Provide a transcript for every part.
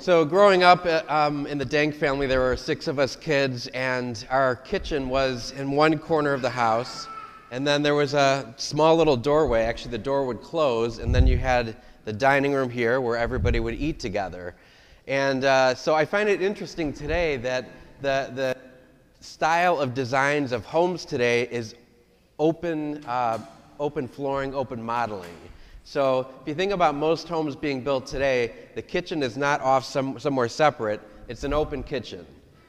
So, growing up uh, um, in the Denk family, there were six of us kids, and our kitchen was in one corner of the house. And then there was a small little doorway. Actually, the door would close, and then you had the dining room here where everybody would eat together. And uh, so I find it interesting today that the, the style of designs of homes today is open, uh, open flooring, open modeling. So if you think about most homes being built today, the kitchen is not off some, somewhere separate, it's an open kitchen.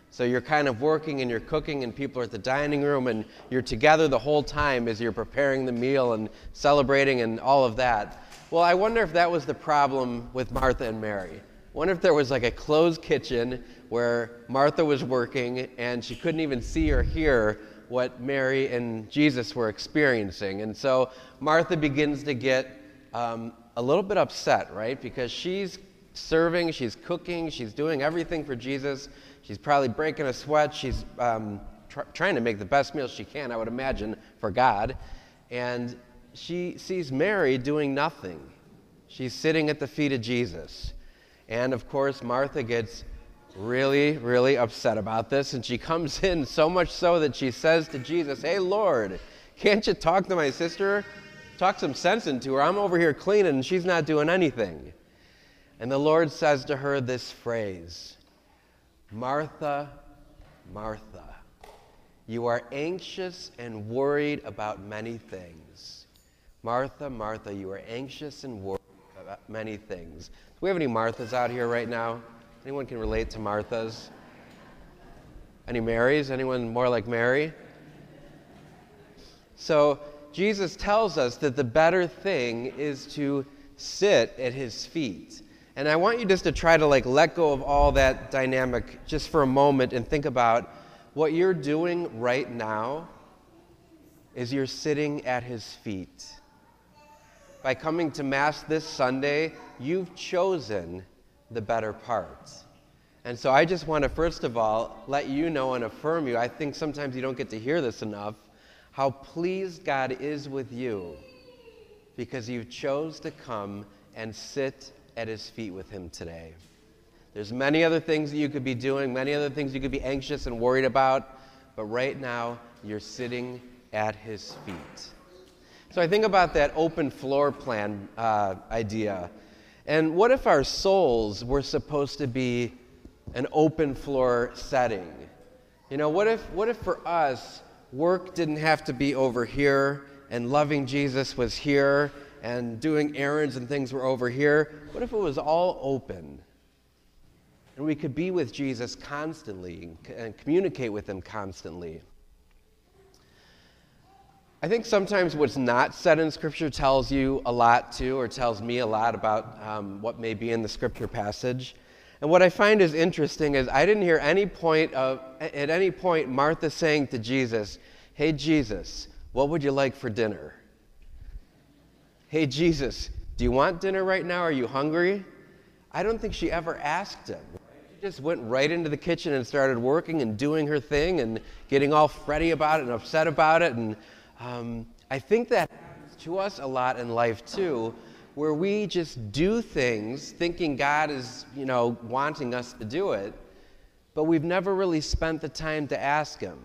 So you're kind of working and you're cooking, and people are at the dining room, and you're together the whole time as you're preparing the meal and celebrating and all of that. Well, I wonder if that was the problem with Martha and Mary. I wonder if there was like a closed kitchen where Martha was working and she couldn't even see or hear what Mary and Jesus were experiencing. And so Martha begins to get um, a little bit upset, right? Because she's serving, she's cooking, she's doing everything for Jesus. She's probably breaking a sweat. She's um, tr- trying to make the best meal she can, I would imagine, for God. And she sees Mary doing nothing. She's sitting at the feet of Jesus. And of course, Martha gets really, really upset about this. And she comes in so much so that she says to Jesus, Hey, Lord, can't you talk to my sister? Talk some sense into her. I'm over here cleaning and she's not doing anything. And the Lord says to her this phrase Martha, Martha, you are anxious and worried about many things. Martha, Martha, you are anxious and worried about many things. Do we have any Marthas out here right now? Anyone can relate to Marthas? Any Marys? Anyone more like Mary? So, Jesus tells us that the better thing is to sit at his feet. And I want you just to try to like let go of all that dynamic just for a moment and think about what you're doing right now is you're sitting at his feet. By coming to Mass this Sunday, you've chosen the better part. And so I just want to, first of all, let you know and affirm you. I think sometimes you don't get to hear this enough how pleased God is with you because you chose to come and sit at his feet with him today. There's many other things that you could be doing, many other things you could be anxious and worried about, but right now you're sitting at his feet. So I think about that open floor plan uh, idea. And what if our souls were supposed to be an open floor setting? You know, what if, what if for us, work didn't have to be over here and loving Jesus was here and doing errands and things were over here? What if it was all open? And we could be with Jesus constantly and communicate with him constantly. I think sometimes what's not said in Scripture tells you a lot too, or tells me a lot about um, what may be in the Scripture passage. And what I find is interesting is I didn't hear any point of, at any point Martha saying to Jesus, Hey, Jesus, what would you like for dinner? Hey, Jesus, do you want dinner right now? Are you hungry? I don't think she ever asked him. She just went right into the kitchen and started working and doing her thing and getting all fretty about it and upset about it. And um, I think that happens to us a lot in life too where we just do things thinking God is, you know, wanting us to do it, but we've never really spent the time to ask Him,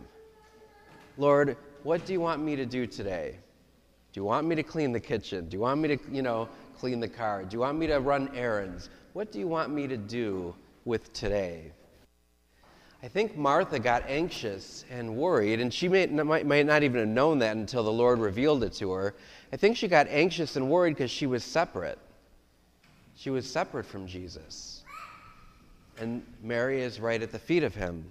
Lord, what do you want me to do today? Do you want me to clean the kitchen? Do you want me to, you know, clean the car? Do you want me to run errands? What do you want me to do with today? I think Martha got anxious and worried, and she may, might, might not even have known that until the Lord revealed it to her. I think she got anxious and worried because she was separate. She was separate from Jesus. And Mary is right at the feet of him.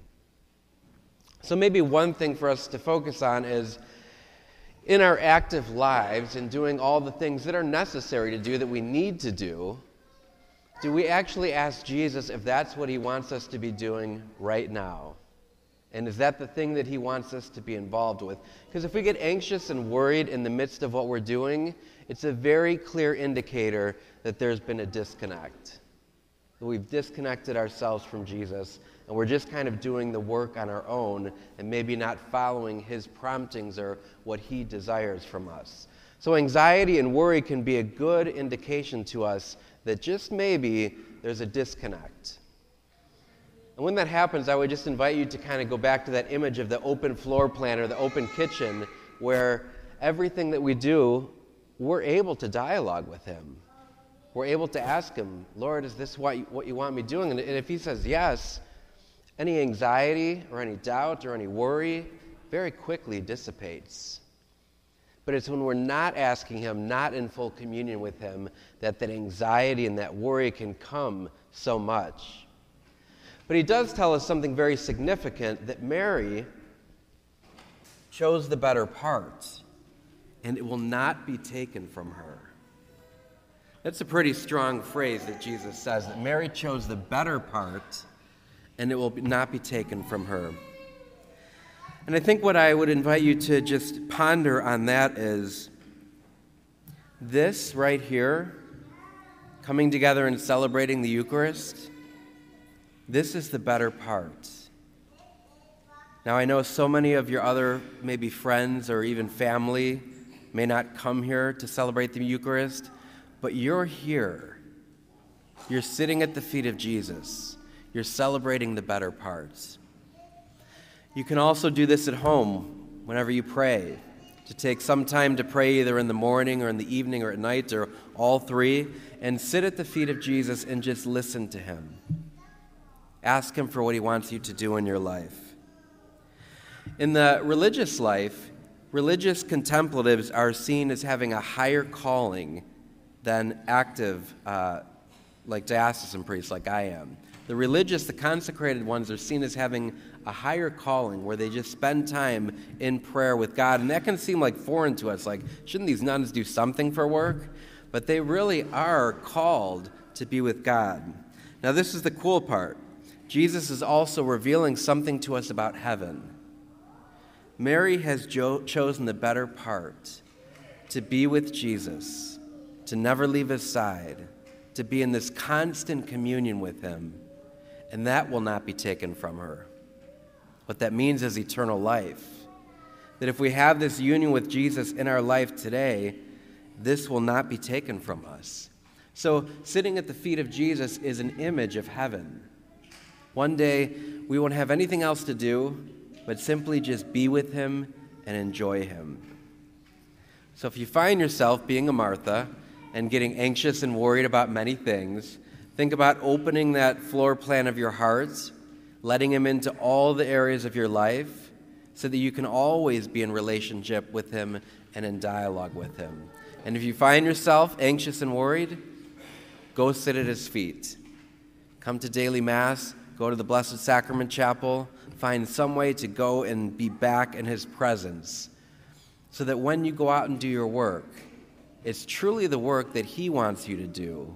So, maybe one thing for us to focus on is in our active lives and doing all the things that are necessary to do that we need to do, do we actually ask Jesus if that's what he wants us to be doing right now? And is that the thing that he wants us to be involved with? Because if we get anxious and worried in the midst of what we're doing, it's a very clear indicator that there's been a disconnect. That we've disconnected ourselves from Jesus and we're just kind of doing the work on our own and maybe not following his promptings or what he desires from us. So, anxiety and worry can be a good indication to us that just maybe there's a disconnect. And when that happens, I would just invite you to kind of go back to that image of the open floor plan or the open kitchen where everything that we do, we're able to dialogue with Him. We're able to ask Him, Lord, is this what you, what you want me doing? And if He says yes, any anxiety or any doubt or any worry very quickly dissipates. But it's when we're not asking Him, not in full communion with Him, that that anxiety and that worry can come so much. But He does tell us something very significant that Mary chose the better part, and it will not be taken from her. That's a pretty strong phrase that Jesus says that Mary chose the better part, and it will not be taken from her. And I think what I would invite you to just ponder on that is this right here, coming together and celebrating the Eucharist, this is the better part. Now, I know so many of your other, maybe friends or even family, may not come here to celebrate the Eucharist, but you're here. You're sitting at the feet of Jesus. You're celebrating the better parts. You can also do this at home whenever you pray, to take some time to pray either in the morning or in the evening or at night or all three, and sit at the feet of Jesus and just listen to him. Ask him for what he wants you to do in your life. In the religious life, religious contemplatives are seen as having a higher calling than active, uh, like diocesan priests, like I am. The religious, the consecrated ones, are seen as having a higher calling where they just spend time in prayer with God. And that can seem like foreign to us. Like, shouldn't these nuns do something for work? But they really are called to be with God. Now, this is the cool part Jesus is also revealing something to us about heaven. Mary has jo- chosen the better part to be with Jesus, to never leave his side, to be in this constant communion with him, and that will not be taken from her. What that means is eternal life. That if we have this union with Jesus in our life today, this will not be taken from us. So, sitting at the feet of Jesus is an image of heaven. One day, we won't have anything else to do but simply just be with Him and enjoy Him. So, if you find yourself being a Martha and getting anxious and worried about many things, think about opening that floor plan of your hearts letting Him into all the areas of your life so that you can always be in relationship with Him and in dialogue with Him. And if you find yourself anxious and worried, go sit at His feet. Come to daily Mass, go to the Blessed Sacrament Chapel, find some way to go and be back in His presence so that when you go out and do your work, it's truly the work that He wants you to do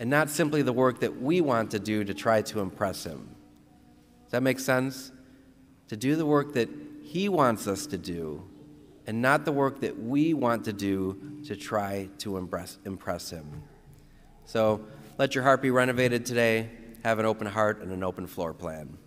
and not simply the work that we want to do to try to impress Him. Does that make sense? To do the work that He wants us to do and not the work that we want to do to try to impress, impress Him. So let your heart be renovated today. Have an open heart and an open floor plan.